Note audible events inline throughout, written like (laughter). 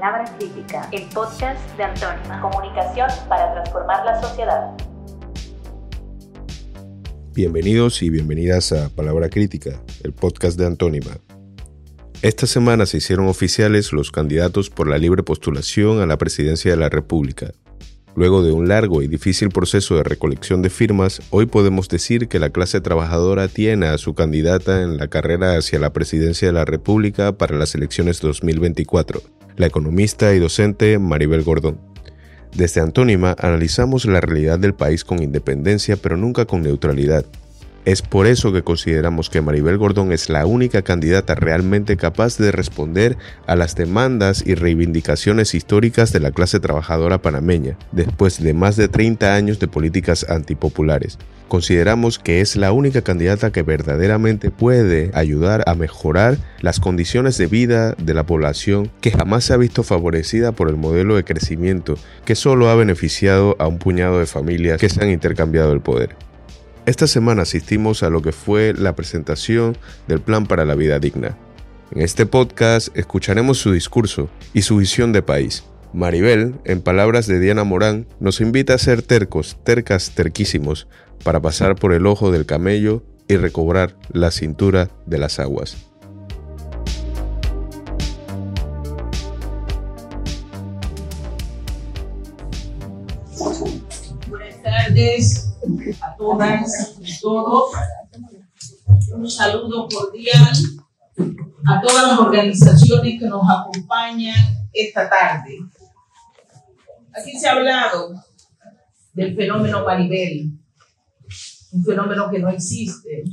Palabra Crítica, el podcast de Antónima. Comunicación para transformar la sociedad. Bienvenidos y bienvenidas a Palabra Crítica, el podcast de Antónima. Esta semana se hicieron oficiales los candidatos por la libre postulación a la presidencia de la República. Luego de un largo y difícil proceso de recolección de firmas, hoy podemos decir que la clase trabajadora tiene a su candidata en la carrera hacia la presidencia de la República para las elecciones 2024, la economista y docente Maribel Gordón. Desde Antónima analizamos la realidad del país con independencia pero nunca con neutralidad. Es por eso que consideramos que Maribel Gordón es la única candidata realmente capaz de responder a las demandas y reivindicaciones históricas de la clase trabajadora panameña, después de más de 30 años de políticas antipopulares. Consideramos que es la única candidata que verdaderamente puede ayudar a mejorar las condiciones de vida de la población que jamás se ha visto favorecida por el modelo de crecimiento que solo ha beneficiado a un puñado de familias que se han intercambiado el poder. Esta semana asistimos a lo que fue la presentación del Plan para la Vida Digna. En este podcast escucharemos su discurso y su visión de país. Maribel, en palabras de Diana Morán, nos invita a ser tercos, tercas, terquísimos, para pasar por el ojo del camello y recobrar la cintura de las aguas. Buenas tardes a todas y todos. Un saludo cordial a todas las organizaciones que nos acompañan esta tarde. Aquí se ha hablado del fenómeno Maribel, un fenómeno que no existe,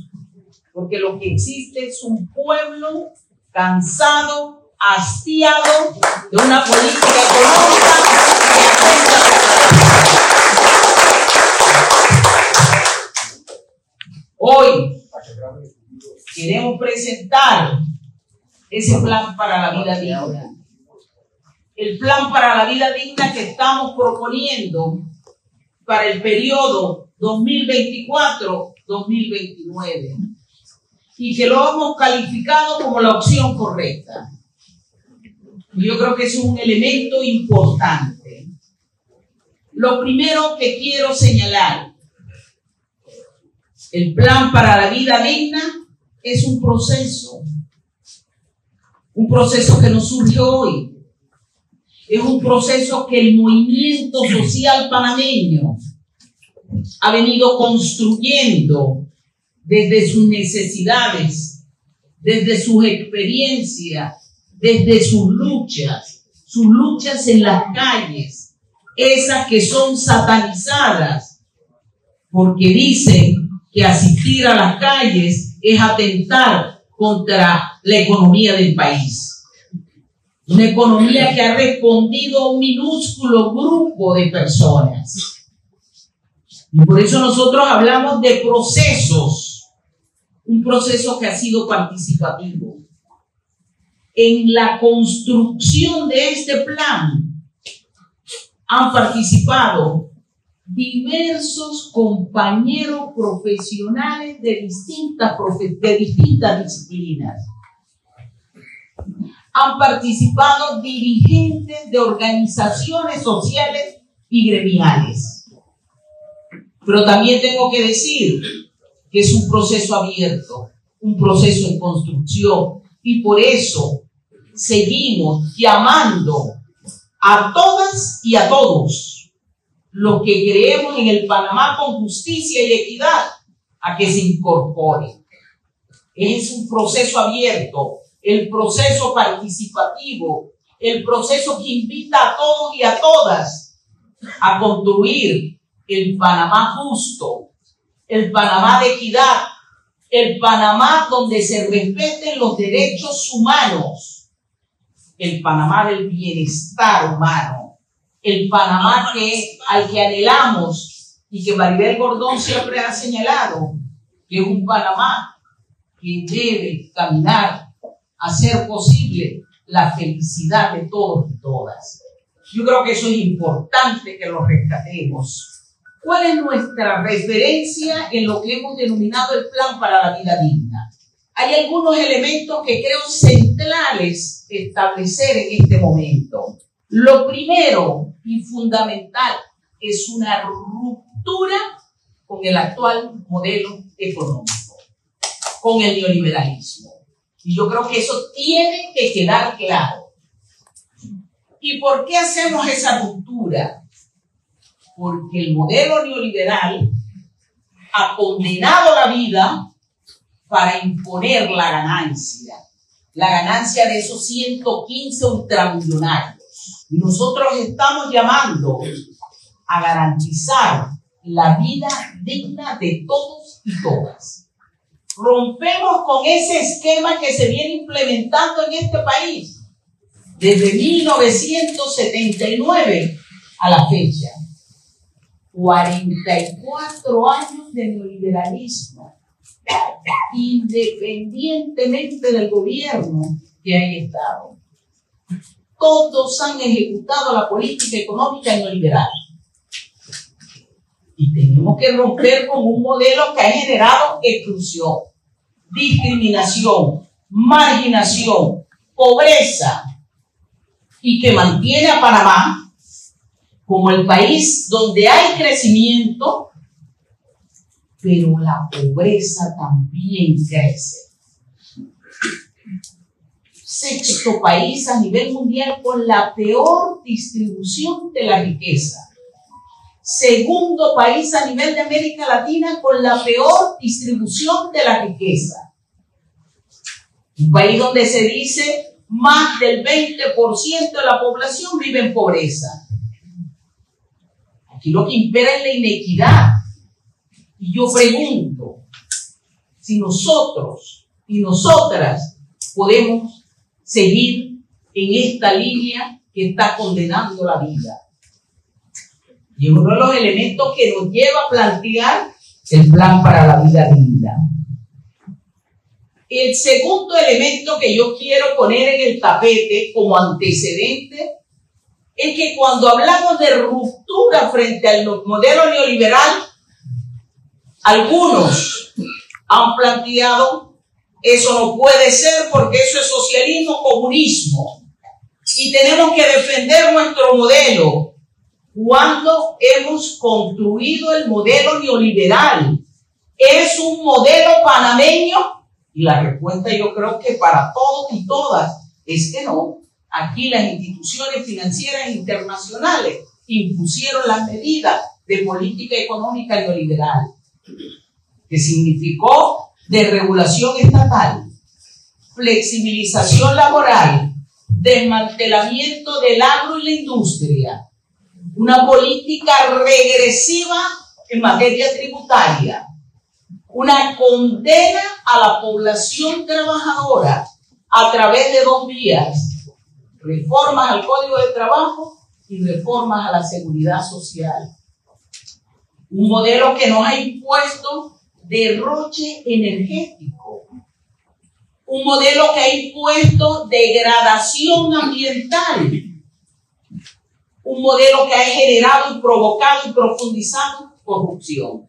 porque lo que existe es un pueblo cansado, hastiado de una política económica Hoy queremos presentar ese plan para la vida digna. El plan para la vida digna que estamos proponiendo para el periodo 2024-2029 y que lo hemos calificado como la opción correcta. Yo creo que es un elemento importante. Lo primero que quiero señalar el plan para la vida digna es un proceso, un proceso que no surgió hoy. Es un proceso que el movimiento social panameño ha venido construyendo desde sus necesidades, desde sus experiencias, desde sus luchas, sus luchas en las calles, esas que son satanizadas, porque dicen que asistir a las calles es atentar contra la economía del país. Una economía que ha respondido a un minúsculo grupo de personas. Y por eso nosotros hablamos de procesos, un proceso que ha sido participativo. En la construcción de este plan han participado diversos compañeros profesionales de distintas, de distintas disciplinas. Han participado dirigentes de organizaciones sociales y gremiales. Pero también tengo que decir que es un proceso abierto, un proceso en construcción, y por eso seguimos llamando a todas y a todos lo que creemos en el Panamá con justicia y equidad a que se incorpore. Es un proceso abierto, el proceso participativo, el proceso que invita a todos y a todas a construir el Panamá justo, el Panamá de equidad, el Panamá donde se respeten los derechos humanos, el Panamá del bienestar humano el Panamá que, al que anhelamos y que Maribel Gordón siempre ha señalado, que es un Panamá que debe caminar a ser posible la felicidad de todos y todas. Yo creo que eso es importante que lo rescatemos. ¿Cuál es nuestra referencia en lo que hemos denominado el plan para la vida digna? hay algunos elementos que creo centrales establecer en este momento. Lo primero y fundamental es una ruptura con el actual modelo económico, con el neoliberalismo. Y yo creo que eso tiene que quedar claro. ¿Y por qué hacemos esa ruptura? Porque el modelo neoliberal ha condenado la vida para imponer la ganancia, la ganancia de esos 115 ultramillonarios. Nosotros estamos llamando a garantizar la vida digna de todos y todas. Rompemos con ese esquema que se viene implementando en este país desde 1979 a la fecha. 44 años de neoliberalismo, independientemente del gobierno que haya estado. Todos han ejecutado la política económica neoliberal y tenemos que romper con un modelo que ha generado exclusión, discriminación, marginación, pobreza y que mantiene a Panamá como el país donde hay crecimiento, pero la pobreza también crece. Sexto país a nivel mundial con la peor distribución de la riqueza segundo país a nivel de América Latina con la peor distribución de la riqueza. Un país donde se dice más del 20% de la población vive en pobreza. Aquí lo que impera es la inequidad. Y yo pregunto si nosotros y nosotras podemos seguir en esta línea que está condenando la vida. Y uno de los elementos que nos lleva a plantear el plan para la vida digna. El segundo elemento que yo quiero poner en el tapete como antecedente es que cuando hablamos de ruptura frente al modelo neoliberal, algunos han planteado eso no puede ser porque eso es socialismo, comunismo. Y tenemos que defender nuestro modelo cuando hemos construido el modelo neoliberal. ¿Es un modelo panameño? Y la respuesta yo creo que para todos y todas es que no. Aquí las instituciones financieras internacionales impusieron las medidas de política económica neoliberal, que significó desregulación estatal, flexibilización laboral, desmantelamiento del agro y la industria, una política regresiva en materia tributaria, una condena a la población trabajadora a través de dos vías, reformas al Código de Trabajo y reformas a la seguridad social. Un modelo que nos ha impuesto derroche energético, un modelo que ha impuesto degradación ambiental, un modelo que ha generado y provocado y profundizado corrupción.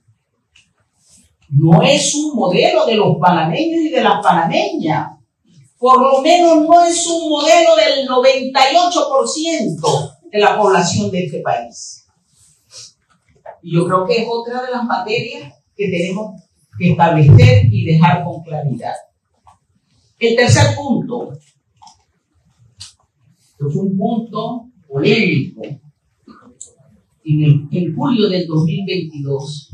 No es un modelo de los panameños y de las panameñas. Por lo menos no es un modelo del 98% de la población de este país. Y yo creo que es otra de las materias que tenemos establecer y dejar con claridad. El tercer punto, es un punto polémico en, el, julio del 2022,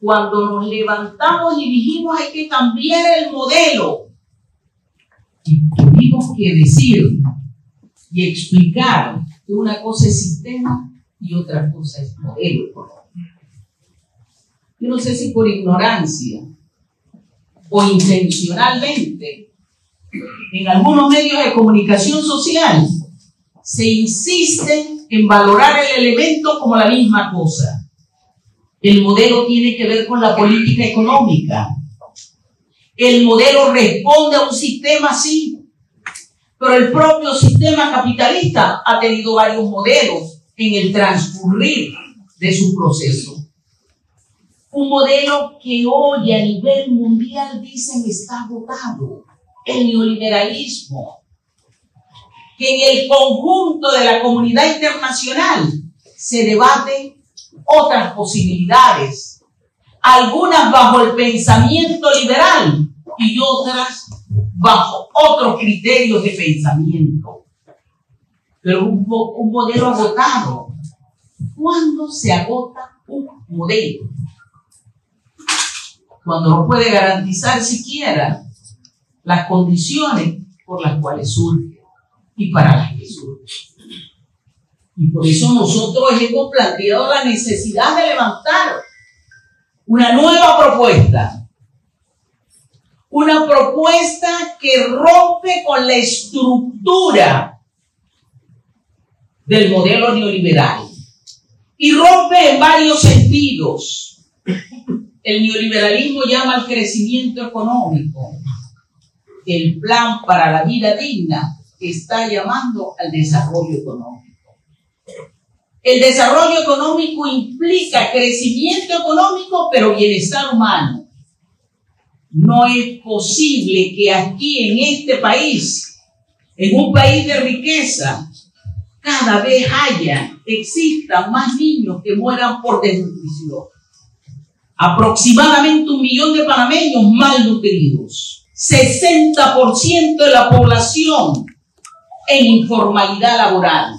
cuando nos levantamos y dijimos hay que cambiar el modelo. Y tuvimos que decir y explicar que una cosa es sistema y otra cosa es modelo Yo no sé si por ignorancia o intencionalmente, en algunos medios de comunicación social se insiste en valorar el elemento como la misma cosa. El modelo tiene que ver con la política económica. El modelo responde a un sistema así, pero el propio sistema capitalista ha tenido varios modelos en el transcurrir de su proceso. Un modelo que hoy a nivel mundial dicen está agotado, el neoliberalismo, que en el conjunto de la comunidad internacional se debate otras posibilidades, algunas bajo el pensamiento liberal y otras bajo otros criterios de pensamiento. Pero un, un modelo agotado. ¿Cuándo se agota un modelo? Cuando no puede garantizar siquiera las condiciones por las cuales surge y para las que surge. Y por eso nosotros hemos planteado la necesidad de levantar una nueva propuesta. Una propuesta que rompe con la estructura del modelo neoliberal. Y rompe en varios sentidos. El neoliberalismo llama al crecimiento económico. El plan para la vida digna está llamando al desarrollo económico. El desarrollo económico implica crecimiento económico, pero bienestar humano. No es posible que aquí en este país, en un país de riqueza, cada vez haya, existan más niños que mueran por desnutrición. Aproximadamente un millón de panameños malnutridos. 60% de la población en informalidad laboral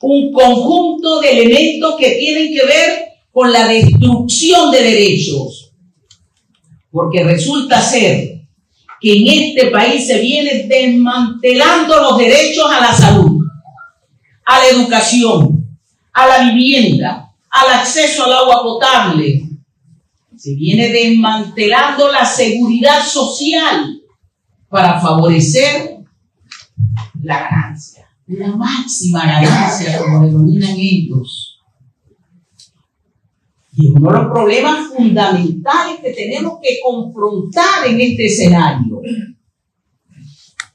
un conjunto de elementos que tienen que ver con la destrucción de derechos. Porque resulta ser que en este país se viene desmantelando los derechos a la salud, a la educación, a la vivienda, al acceso al agua potable. Se viene desmantelando la seguridad social para favorecer la ganancia la máxima ganancia, como denominan ellos. Y uno de los problemas fundamentales que tenemos que confrontar en este escenario.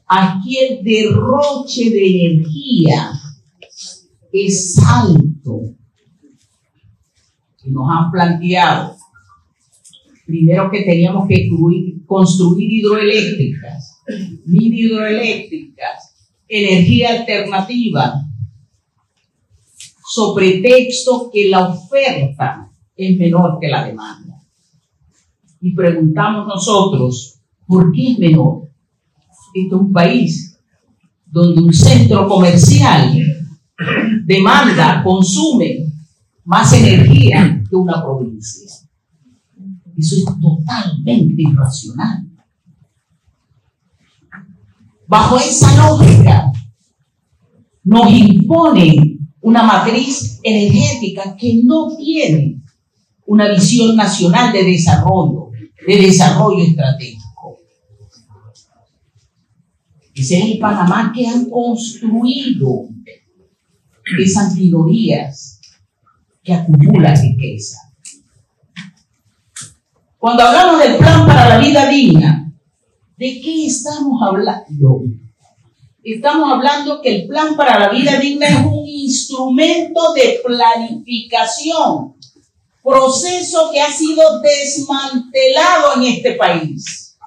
Aquí el derroche de energía es alto. Y nos han planteado, primero que teníamos que construir hidroeléctricas, mini hidroeléctricas, energía alternativa, sobre texto que la oferta es menor que la demanda. Y preguntamos nosotros, ¿por qué es menor? Este es un país donde un centro comercial demanda, consume más energía que una provincia. Eso es totalmente irracional. Bajo esa lógica, nos impone una matriz energética que no tiene una visión nacional de desarrollo, de desarrollo estratégico. Ese es el Panamá que han construido esas minorías que acumulan riqueza. Cuando hablamos del plan para la vida digna, ¿De qué estamos hablando? Estamos hablando que el plan para la vida digna es un instrumento de planificación, proceso que ha sido desmantelado en este país.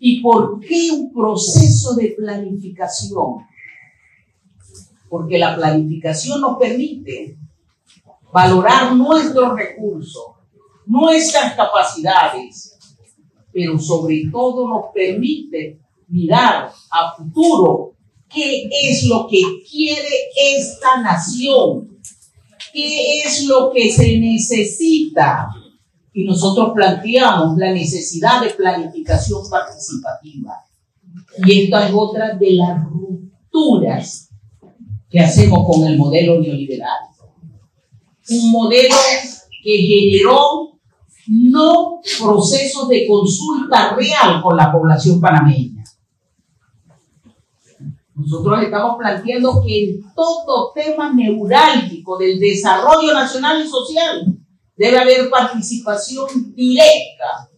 ¿Y por qué un proceso de planificación? Porque la planificación nos permite valorar nuestros recursos, nuestras capacidades, pero sobre todo nos permite mirar a futuro qué es lo que quiere esta nación, qué es lo que se necesita. Y nosotros planteamos la necesidad de planificación participativa. Y esta es otra de las rupturas que hacemos con el modelo neoliberal. Un modelo que generó no procesos de consulta real con la población panameña. Nosotros estamos planteando que en todo tema neurálgico del desarrollo nacional y social debe haber participación directa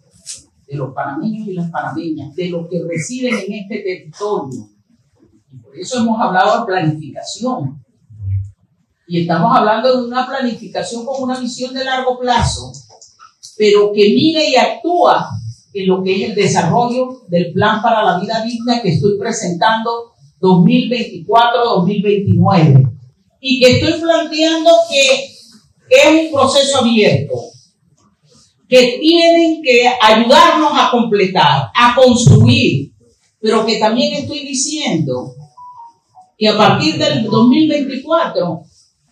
de los panameños y las panameñas, de los que residen en este territorio. Y por eso hemos hablado de planificación. Y estamos hablando de una planificación con una visión de largo plazo pero que mire y actúa en lo que es el desarrollo del plan para la vida digna que estoy presentando 2024-2029 y que estoy planteando que es un proceso abierto, que tienen que ayudarnos a completar, a construir, pero que también estoy diciendo que a partir del 2024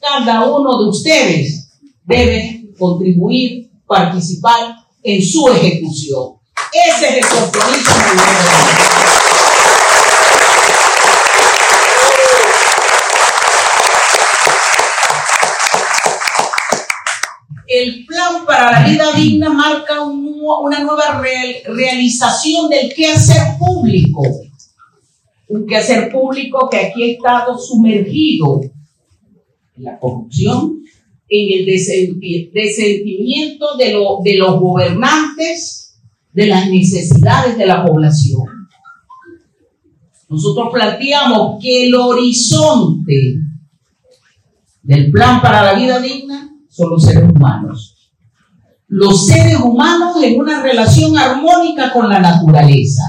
cada uno de ustedes debe contribuir, participar en su ejecución. Ese es el compromiso El plan para la vida digna marca una nueva realización del quehacer público. Un quehacer público que aquí ha estado sumergido en la corrupción, en el desentimiento de, de los gobernantes de las necesidades de la población. Nosotros planteamos que el horizonte del plan para la vida digna son los seres humanos. Los seres humanos en una relación armónica con la naturaleza.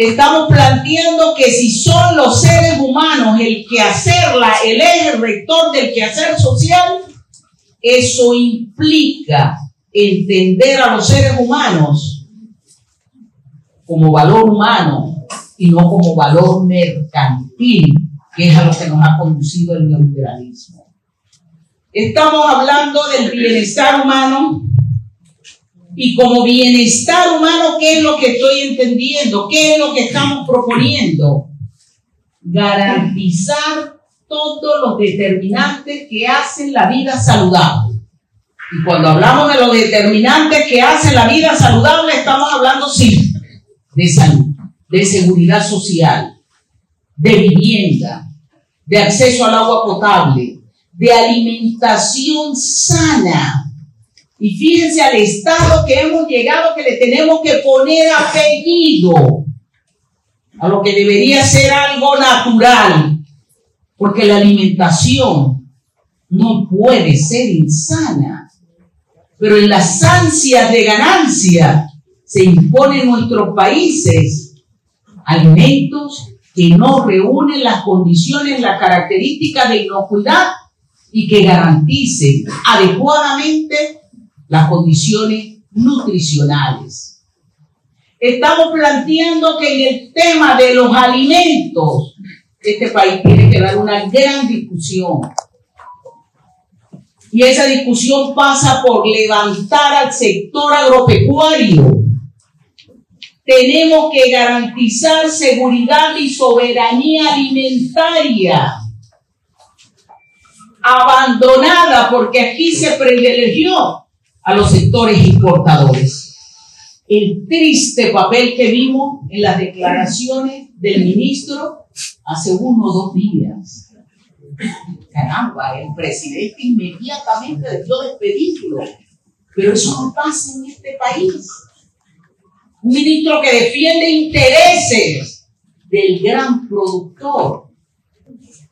Estamos planteando que si son los seres humanos el quehacer, la, el eje rector del quehacer social, eso implica entender a los seres humanos como valor humano y no como valor mercantil, que es a lo que nos ha conducido el neoliberalismo. Estamos hablando del bienestar humano y como bienestar humano, ¿qué es lo que estoy entendiendo? ¿Qué es lo que estamos proponiendo? Garantizar todos los determinantes que hacen la vida saludable. Y cuando hablamos de los determinantes que hacen la vida saludable, estamos hablando, sí, de salud, de seguridad social, de vivienda, de acceso al agua potable, de alimentación sana. Y fíjense al estado que hemos llegado que le tenemos que poner apellido a lo que debería ser algo natural, porque la alimentación no puede ser insana, pero en las ansias de ganancia se imponen en nuestros países alimentos que no reúnen las condiciones, las características de inocuidad y que garantice adecuadamente las condiciones nutricionales. Estamos planteando que en el tema de los alimentos, este país tiene que dar una gran discusión. Y esa discusión pasa por levantar al sector agropecuario. Tenemos que garantizar seguridad y soberanía alimentaria abandonada porque aquí se privilegió a los sectores importadores. El triste papel que vimos en las declaraciones del ministro hace uno o dos días. Caramba, el presidente inmediatamente debió despedirlo. Pero eso no pasa en este país. Un ministro que defiende intereses del gran productor.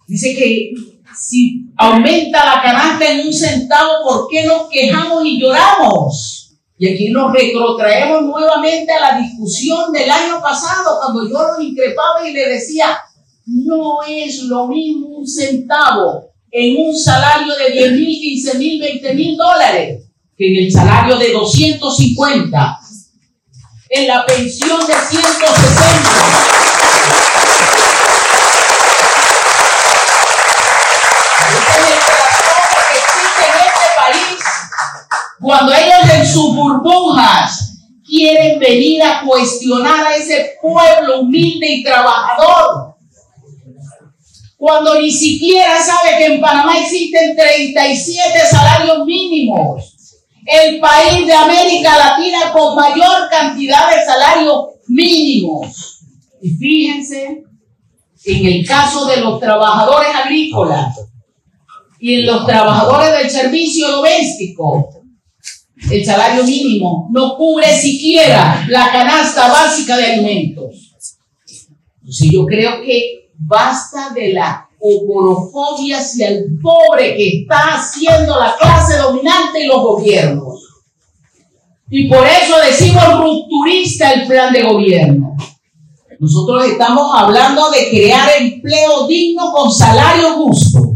Dice que si aumenta la canasta en un centavo, ¿por qué nos quejamos y lloramos? Y aquí nos retrotraemos nuevamente a la discusión del año pasado, cuando yo lo increpaba y le decía, no es lo mismo un centavo en un salario de 10 mil, 15 mil, 20 mil dólares que en el salario de 250, en la pensión de 160 Cuando ellos en sus burbujas quieren venir a cuestionar a ese pueblo humilde y trabajador. Cuando ni siquiera sabe que en Panamá existen 37 salarios mínimos. El país de América Latina con mayor cantidad de salarios mínimos. Y fíjense, en el caso de los trabajadores agrícolas y en los trabajadores del servicio doméstico, el salario mínimo no cubre siquiera la canasta básica de alimentos. Entonces yo creo que basta de la oporofobia hacia el pobre que está haciendo la clase dominante y los gobiernos. Y por eso decimos rupturista el plan de gobierno. Nosotros estamos hablando de crear empleo digno con salario justo.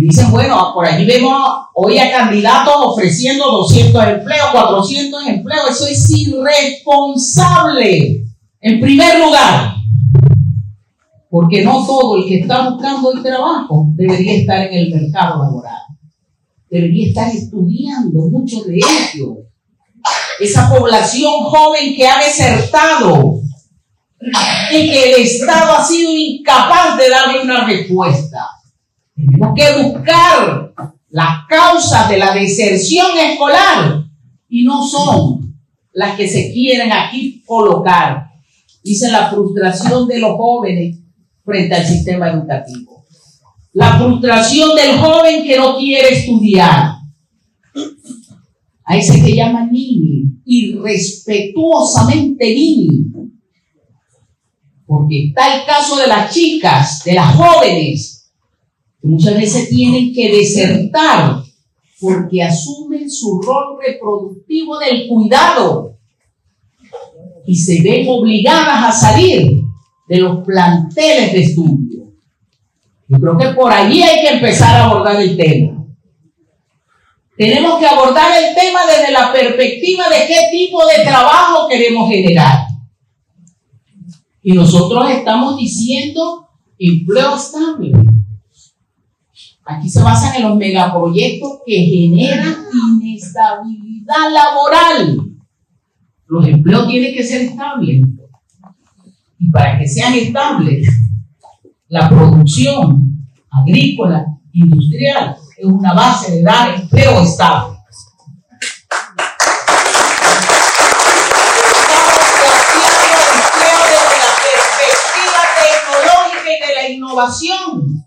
Y dicen, bueno, por allí vemos hoy a candidatos ofreciendo 200 empleos, 400 empleos. Eso es irresponsable. En primer lugar, porque no todo el que está buscando el trabajo debería estar en el mercado laboral. Debería estar estudiando, muchos de ellos. Esa población joven que ha desertado y que el Estado ha sido incapaz de darle una respuesta. Tenemos que buscar las causas de la deserción escolar y no son las que se quieren aquí colocar. Dice la frustración de los jóvenes frente al sistema educativo. La frustración del joven que no quiere estudiar. A ese que llama niño, irrespetuosamente niño. Porque está el caso de las chicas, de las jóvenes, muchas veces tienen que desertar porque asumen su rol reproductivo del cuidado y se ven obligadas a salir de los planteles de estudio. Yo creo que por allí hay que empezar a abordar el tema. Tenemos que abordar el tema desde la perspectiva de qué tipo de trabajo queremos generar. Y nosotros estamos diciendo empleo estable. Aquí se basan en los megaproyectos que generan inestabilidad laboral. Los empleos tienen que ser estables. Y para que sean estables, la producción agrícola, industrial, es una base de dar empleo estable.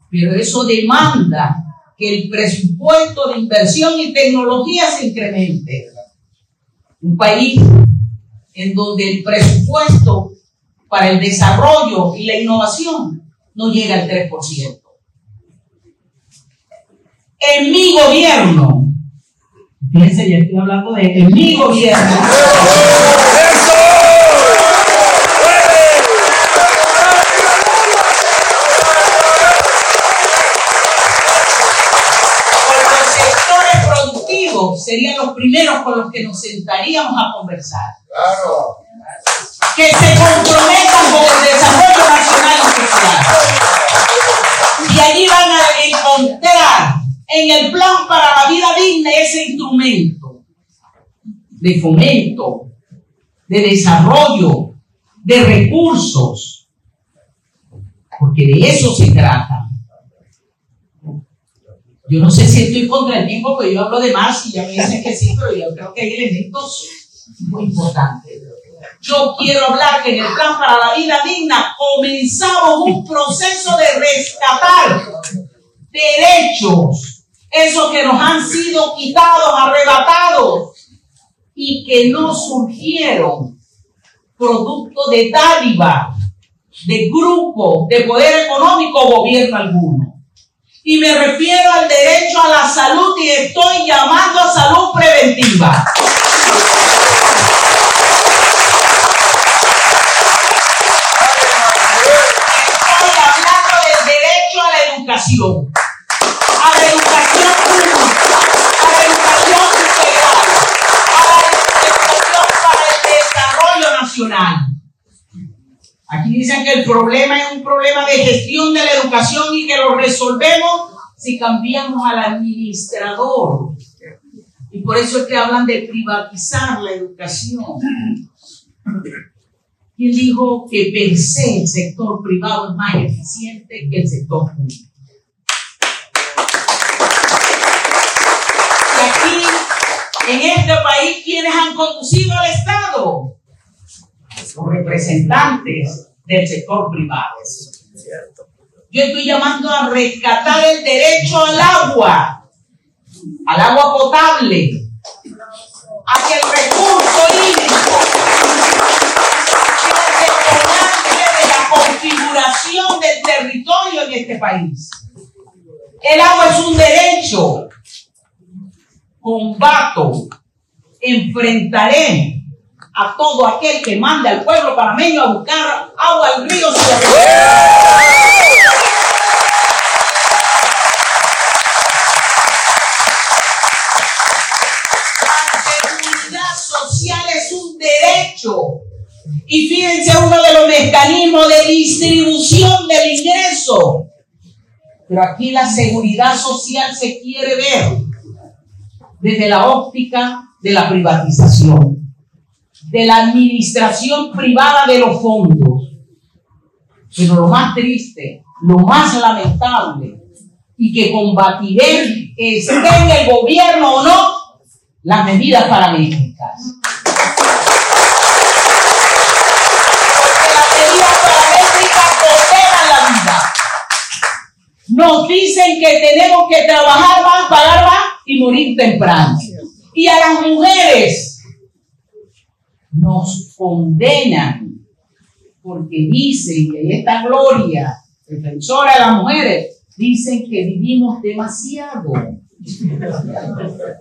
Pero eso demanda que el presupuesto de inversión y tecnología se incremente. Un país en donde el presupuesto para el desarrollo y la innovación no llega al 3%. En mi gobierno, fíjense, ya estoy hablando de en mi gobierno. Serían los primeros con los que nos sentaríamos a conversar. Claro que se comprometan con el desarrollo nacional y social. Y allí van a encontrar en el plan para la vida digna ese instrumento de fomento, de desarrollo, de recursos, porque de eso se trata. Yo no sé si estoy contra el tiempo, porque yo hablo de más y ya me dicen que sí, pero yo creo que hay elementos muy importantes. Yo quiero hablar que en el plan para la vida digna comenzamos un proceso de rescatar derechos, esos que nos han sido quitados, arrebatados y que no surgieron producto de dádiva, de grupo, de poder económico gobierno alguno. Y me refiero al derecho a la salud y estoy llamando a salud preventiva. educación, a la educación pública, a la educación integral, a la educación para el desarrollo nacional. Aquí que el problema es un problema de gestión de la educación y que lo resolvemos si cambiamos al administrador. Y por eso es que hablan de privatizar la educación. ¿Quién dijo que per se el sector privado es más eficiente que el sector público? en este país, ¿quiénes han conducido al Estado? Los representantes del sector privado. Yo estoy llamando a rescatar el derecho al agua, al agua potable, a que el recurso hídrico sea detonante de la configuración del territorio en este país. El agua es un derecho. Combato, enfrentaré a todo aquel que mande al pueblo panameño a buscar agua al río. Y fíjense uno de los mecanismos de distribución del ingreso. Pero aquí la seguridad social se quiere ver desde la óptica de la privatización de la administración privada de los fondos. Pero lo más triste, lo más lamentable y que combatiré esté en el gobierno o no, las medidas paramétricas. Porque las medidas paramétricas protejan la vida. Nos dicen que tenemos que trabajar más, pagar más y morir temprano. Y a las mujeres nos condenan porque dicen que esta gloria, defensora de las mujeres, dicen que vivimos demasiado.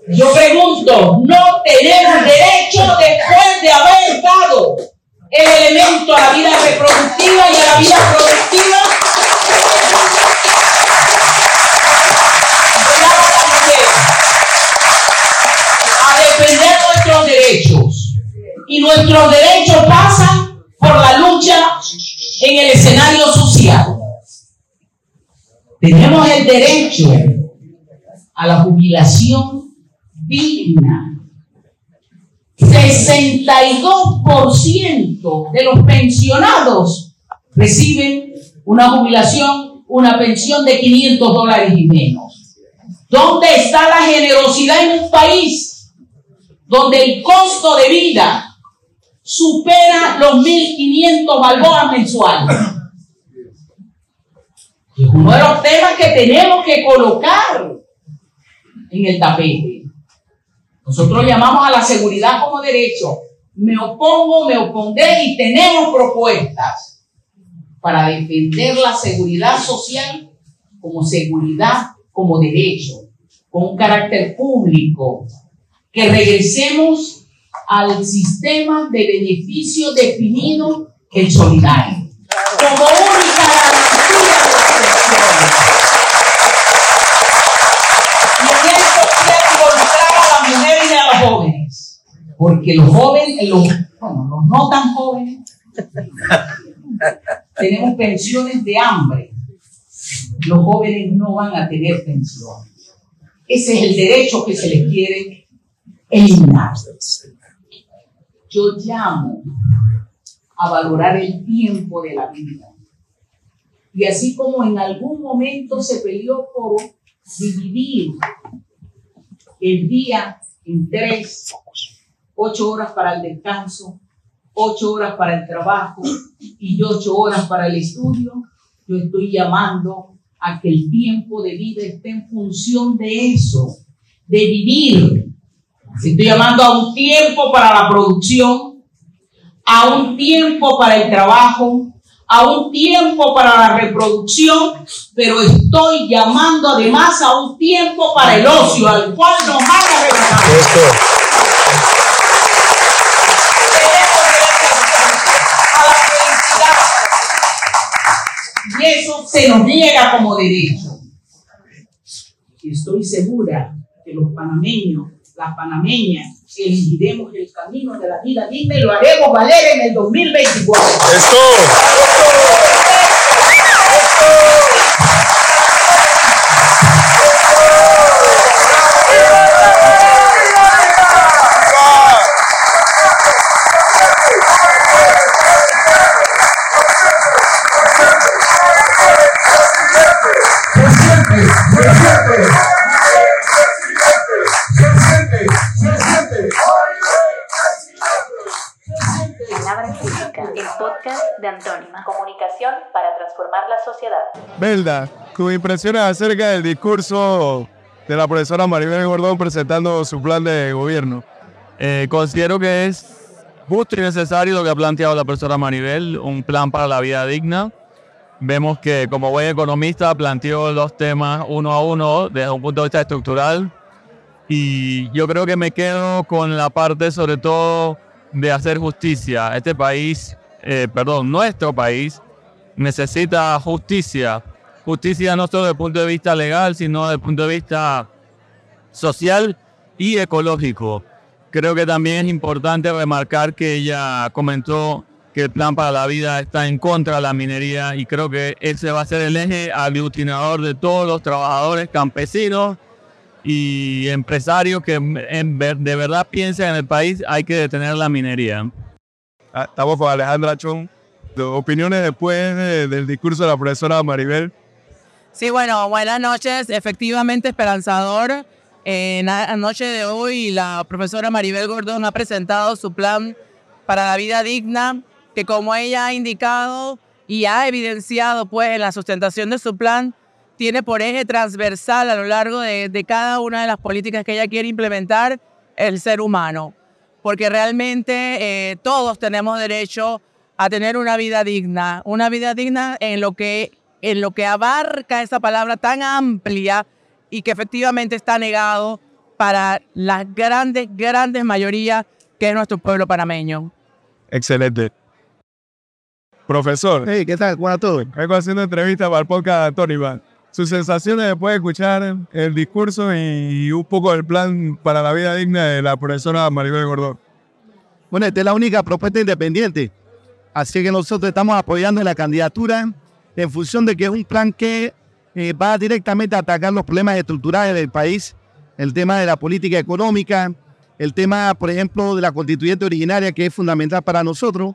Yo pregunto, ¿no tenemos derecho después de haber dado el elemento a la vida reproductiva y a la vida productiva? A defender nuestros derechos y nuestros derechos pasan por la lucha en el escenario social. Tenemos el derecho a la jubilación digna. 62% de los pensionados reciben una jubilación, una pensión de 500 dólares y menos. ¿Dónde está la generosidad en un país donde el costo de vida supera los 1.500 balboas mensuales. Es uno de los temas que tenemos que colocar en el tapete. Nosotros llamamos a la seguridad como derecho. Me opongo, me opondré y tenemos propuestas para defender la seguridad social como seguridad, como derecho, con un carácter público. Que regresemos al sistema de beneficio definido el solidario, como única garantía de la Y en esto quiero involucrar a las mujeres y a los jóvenes, porque los jóvenes, los, bueno, los no tan jóvenes, (laughs) tenemos pensiones de hambre. Los jóvenes no van a tener pensión. Ese es el derecho que se les quiere eliminar yo llamo a valorar el tiempo de la vida. Y así como en algún momento se peleó por dividir el día en tres, ocho horas para el descanso, ocho horas para el trabajo y ocho horas para el estudio, yo estoy llamando a que el tiempo de vida esté en función de eso, de vivir Estoy llamando a un tiempo para la producción, a un tiempo para el trabajo, a un tiempo para la reproducción, pero estoy llamando además a un tiempo para el ocio, al cual nos van a regalar. A la felicidad. Y eso se nos niega como derecho. Estoy segura que los panameños la panameña, elegiremos el camino de la vida digna y lo haremos valer en el 2024. ¡Esto! Belda, tu impresiones acerca del discurso de la profesora Maribel Gordón presentando su plan de gobierno. Eh, considero que es justo y necesario lo que ha planteado la profesora Maribel, un plan para la vida digna. vemos que como buen economista planteó los temas uno a uno desde un punto de vista estructural y yo creo que me quedo con la parte sobre todo de hacer justicia. Este país, eh, perdón, nuestro país necesita justicia. Justicia no solo desde el punto de vista legal, sino desde el punto de vista social y ecológico. Creo que también es importante remarcar que ella comentó que el plan para la vida está en contra de la minería y creo que ese va a ser el eje aglutinador de todos los trabajadores campesinos y empresarios que de verdad piensan en el país hay que detener la minería. Ah, estamos con Alejandra Chon. Opiniones después del discurso de la profesora Maribel. Sí, bueno, buenas noches. Efectivamente, esperanzador. En la noche de hoy, la profesora Maribel Gordón ha presentado su plan para la vida digna, que como ella ha indicado y ha evidenciado pues en la sustentación de su plan, tiene por eje transversal a lo largo de, cada una de las políticas que ella quiere implementar el ser humano. Porque realmente eh, todos tenemos derecho a tener una vida digna, una vida digna en lo que, en lo que abarca esa palabra tan amplia y que efectivamente está negado para la grandes, grandes mayoría que es nuestro pueblo panameño. Excelente. Profesor. Hey, ¿qué tal? Buenas tardes. Vengo haciendo entrevista para el podcast de Tony sus sensaciones después de escuchar el discurso y un poco el plan para la vida digna de la profesora Maribel Gordón. Bueno, esta es la única propuesta independiente. Así que nosotros estamos apoyando la candidatura en función de que es un plan que eh, va directamente a atacar los problemas estructurales del país, el tema de la política económica, el tema, por ejemplo, de la constituyente originaria, que es fundamental para nosotros,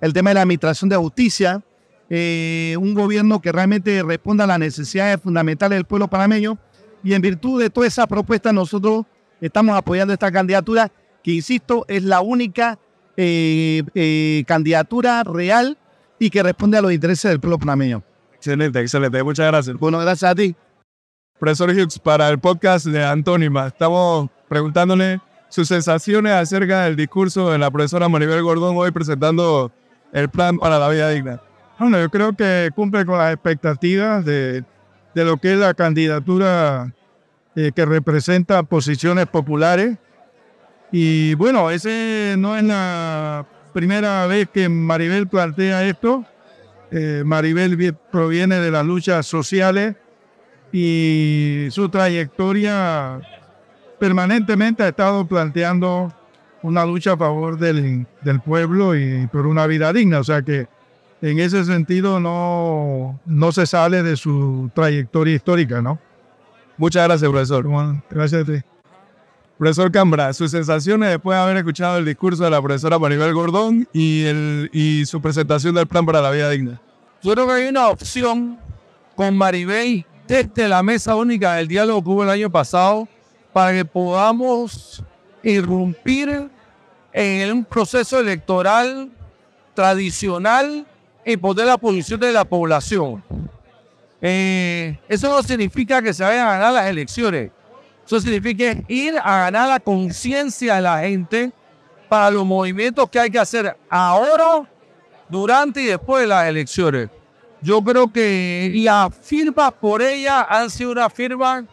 el tema de la administración de justicia, eh, un gobierno que realmente responda a las necesidades fundamentales del pueblo panameño. Y en virtud de toda esa propuesta, nosotros estamos apoyando esta candidatura, que insisto, es la única eh, eh, candidatura real y que responde a los intereses del pueblo panameño. Excelente, excelente. Muchas gracias. Bueno, gracias a ti. Profesor Hughes, para el podcast de Antónima, estamos preguntándole sus sensaciones acerca del discurso de la profesora Maribel Gordón hoy presentando el plan para la vida digna. Bueno, yo creo que cumple con las expectativas de, de lo que es la candidatura eh, que representa posiciones populares. Y bueno, ese no es la primera vez que Maribel plantea esto. Eh, Maribel proviene de las luchas sociales y su trayectoria permanentemente ha estado planteando una lucha a favor del, del pueblo y por una vida digna. O sea que en ese sentido no, no se sale de su trayectoria histórica, ¿no? Muchas gracias, profesor. gracias a ti. Profesor Cambra, sus sensaciones después de haber escuchado el discurso de la profesora Maribel Gordón y, el, y su presentación del plan para la vida digna. Yo creo que hay una opción con Maribel desde la mesa única del diálogo que hubo el año pasado para que podamos irrumpir en un proceso electoral tradicional poner la posición de la población. Eh, eso no significa que se vayan a ganar las elecciones. Eso significa ir a ganar la conciencia de la gente para los movimientos que hay que hacer ahora, durante y después de las elecciones. Yo creo que las firmas por ella han sido una firma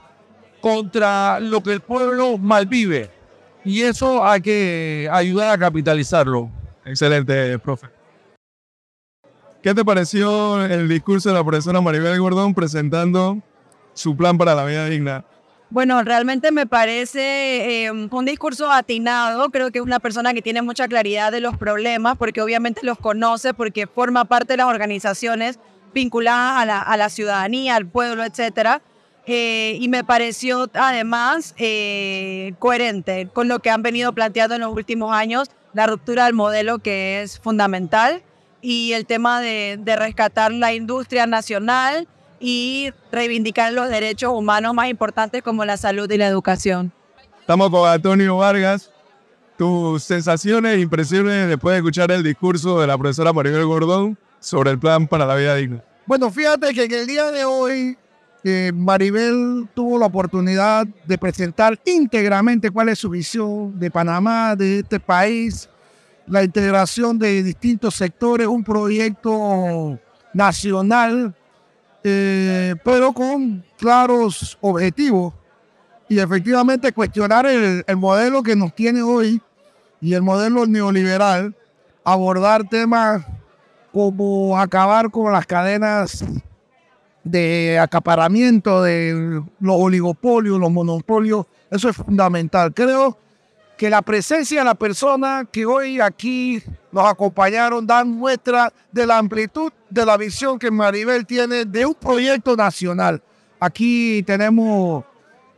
contra lo que el pueblo malvive. Y eso hay que ayudar a capitalizarlo. Excelente, profe. ¿Qué te pareció el discurso de la profesora Maribel Gordón presentando su plan para la vida digna? Bueno, realmente me parece eh, un discurso atinado. Creo que es una persona que tiene mucha claridad de los problemas, porque obviamente los conoce, porque forma parte de las organizaciones vinculadas a la, ciudadanía, al pueblo, etc. Eh, y me pareció además eh, coherente con lo que han venido planteando en los últimos años, la ruptura del modelo que es fundamental y el tema de, rescatar la industria nacional y reivindicar los derechos humanos más importantes como la salud y la educación. Estamos con Antonio Vargas. Tus sensaciones e impresiones después de escuchar el discurso de la profesora Maribel Gordón sobre el plan para la vida digna. Bueno, fíjate que en el día de hoy eh, Maribel tuvo la oportunidad de presentar íntegramente cuál es su visión de Panamá, de este país, la integración de distintos sectores, un proyecto nacional eh, pero con claros objetivos y efectivamente cuestionar el, el modelo que nos tiene hoy y el modelo neoliberal, abordar temas como acabar con las cadenas de acaparamiento de los oligopolios, los monopolios, eso es fundamental. Creo que la presencia de la persona que hoy aquí nos acompañaron dan muestra de la amplitud de la visión que Maribel tiene de un proyecto nacional. Aquí tenemos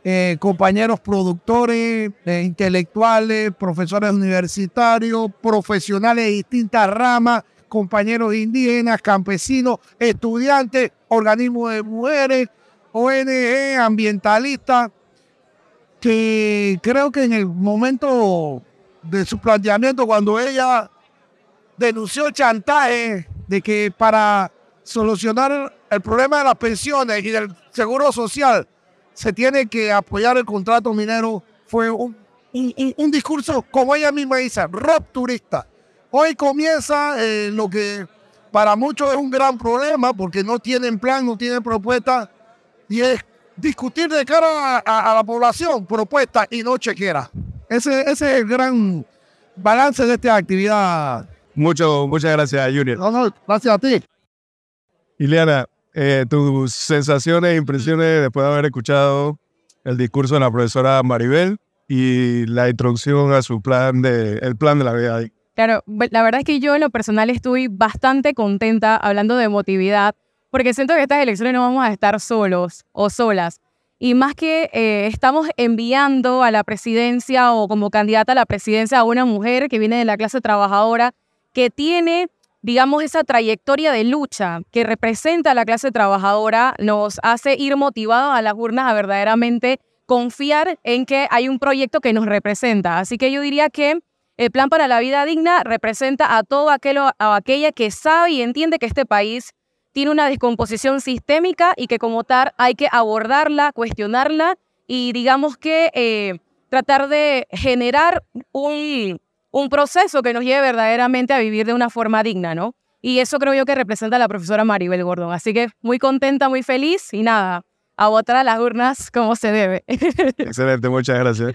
eh, compañeros productores, eh, intelectuales, profesores universitarios, profesionales de distintas ramas, compañeros indígenas, campesinos, estudiantes, organismos de mujeres, ONG, ambientalistas, que creo que en el momento de su planteamiento, cuando ella denunció chantaje de que para solucionar el problema de las pensiones y del seguro social se tiene que apoyar el contrato minero, fue un, un, un discurso, como ella misma dice, rupturista. Hoy comienza eh, lo que para muchos es un gran problema porque no tienen plan, no tienen propuesta y es discutir de cara a, a la población propuesta y no chequera. Ese, ese es el gran balance de esta actividad. Mucho, muchas gracias, Junior. No, no, gracias a ti. Ileana, eh, tus sensaciones e impresiones después de haber escuchado el discurso de la profesora Maribel y la introducción a su plan de, el plan de la vida. Claro, la verdad es que yo en lo personal estoy bastante contenta hablando de emotividad, porque siento que estas elecciones no vamos a estar solos o solas. Y más que eh, estamos enviando a la presidencia o como candidata a la presidencia a una mujer que viene de la clase trabajadora, que tiene, digamos, esa trayectoria de lucha que representa a la clase trabajadora, nos hace ir motivados a las urnas a verdaderamente confiar en que hay un proyecto que nos representa. Así que yo diría que el Plan para la Vida Digna representa a todo aquello, a aquella que sabe y entiende que este país tiene una descomposición sistémica y que como tal hay que abordarla, cuestionarla y digamos que eh, tratar de generar un, un proceso que nos lleve verdaderamente a vivir de una forma digna, ¿no? Y eso creo yo que representa a la profesora Maribel Gordon. Así que muy contenta, muy feliz y nada, a votar a las urnas como se debe. (laughs) Excelente, muchas gracias.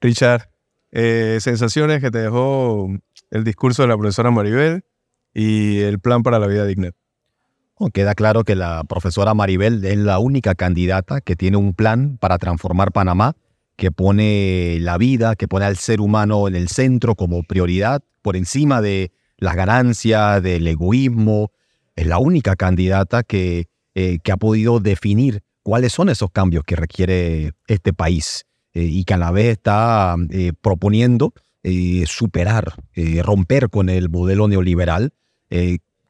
Richard, eh, sensaciones que te dejó el discurso de la profesora Maribel y el plan para la vida digna. Queda claro que la profesora Maribel es la única candidata que tiene un plan para transformar Panamá, que pone la vida, que pone al ser humano en el centro como prioridad, por encima de las ganancias, del egoísmo. Es la única candidata que, eh, que ha podido definir cuáles son esos cambios que requiere este país eh, y que a la vez está eh, proponiendo superar, romper con el modelo neoliberal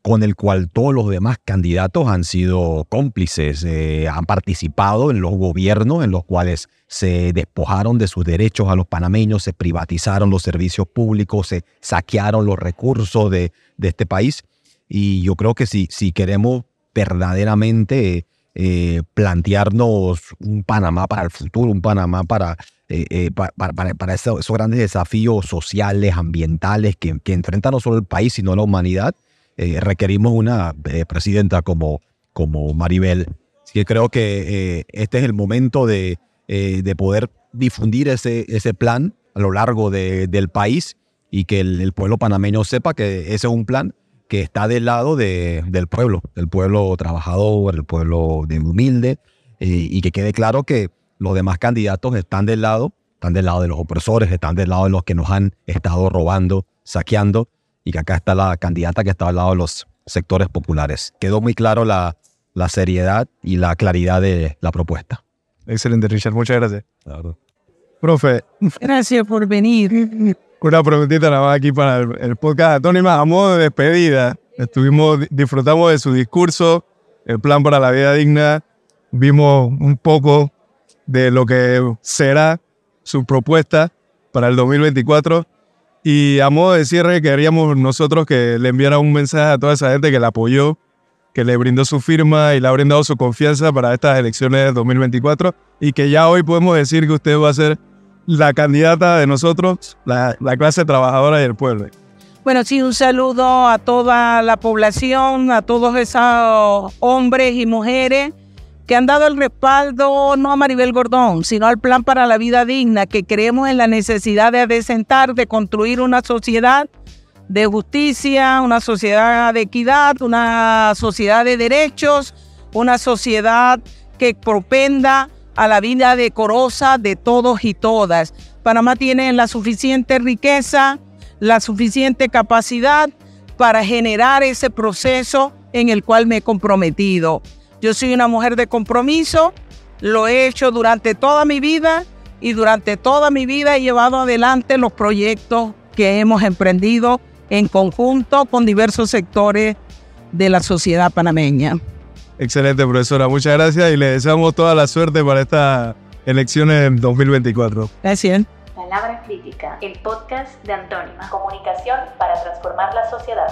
con el cual todos los demás candidatos han sido cómplices, eh, han participado en los gobiernos en los cuales se despojaron de sus derechos a los panameños, se privatizaron los servicios públicos, se saquearon los recursos de, este país. Y yo creo que si, si queremos verdaderamente eh, plantearnos un Panamá para el futuro, un Panamá para, eh, eh, pa- para, esos grandes desafíos sociales, ambientales que, que enfrenta no solo el país, sino la humanidad, eh, requerimos una eh, presidenta como, como Maribel. Así que creo que eh, este es el momento de, de poder difundir ese, ese plan a lo largo de- del país y que el, pueblo panameño sepa que ese es un plan que está del lado de- del pueblo, del pueblo trabajador, el pueblo de humilde, y que quede claro que los demás candidatos están del lado, están del lado de los opresores, están del lado de los que nos han estado robando, saqueando, y que acá está la candidata que está al lado de los sectores populares. Quedó muy claro la, la seriedad y la claridad de la propuesta. Excelente, Richard, muchas gracias. Profe, Gracias por venir. una preguntita nada más aquí para el, el podcast Antónima. A modo de despedida, estuvimos, disfrutamos de su discurso, el plan para la vida digna, vimos un poco de lo que será su propuesta para el 2024. Y a modo de cierre, queríamos nosotros que le enviara un mensaje a toda esa gente que la apoyó, que le brindó su firma y le ha brindado su confianza para estas elecciones de 2024 y que ya hoy podemos decir que usted va a ser la candidata de nosotros, la, la clase trabajadora y el pueblo. Bueno, sí, un saludo a toda la población, a todos esos hombres y mujeres que han dado el respaldo no a Maribel Gordón, sino al Plan para la Vida Digna, que creemos en la necesidad de adecentar, de construir una sociedad de justicia, una sociedad de equidad, una sociedad de derechos, una sociedad que propenda a la vida decorosa de todos y todas. Panamá tiene la suficiente riqueza, la suficiente capacidad para generar ese proceso en el cual me he comprometido. Yo soy una mujer de compromiso, lo he hecho durante toda mi vida y durante toda mi vida he llevado adelante los proyectos que hemos emprendido en conjunto con diversos sectores de la sociedad panameña. Excelente, profesora. Muchas gracias y le deseamos toda la suerte para estas elecciones en 2024. Gracias. Palabra Crítica, el podcast de Antónima. Comunicación para transformar la sociedad.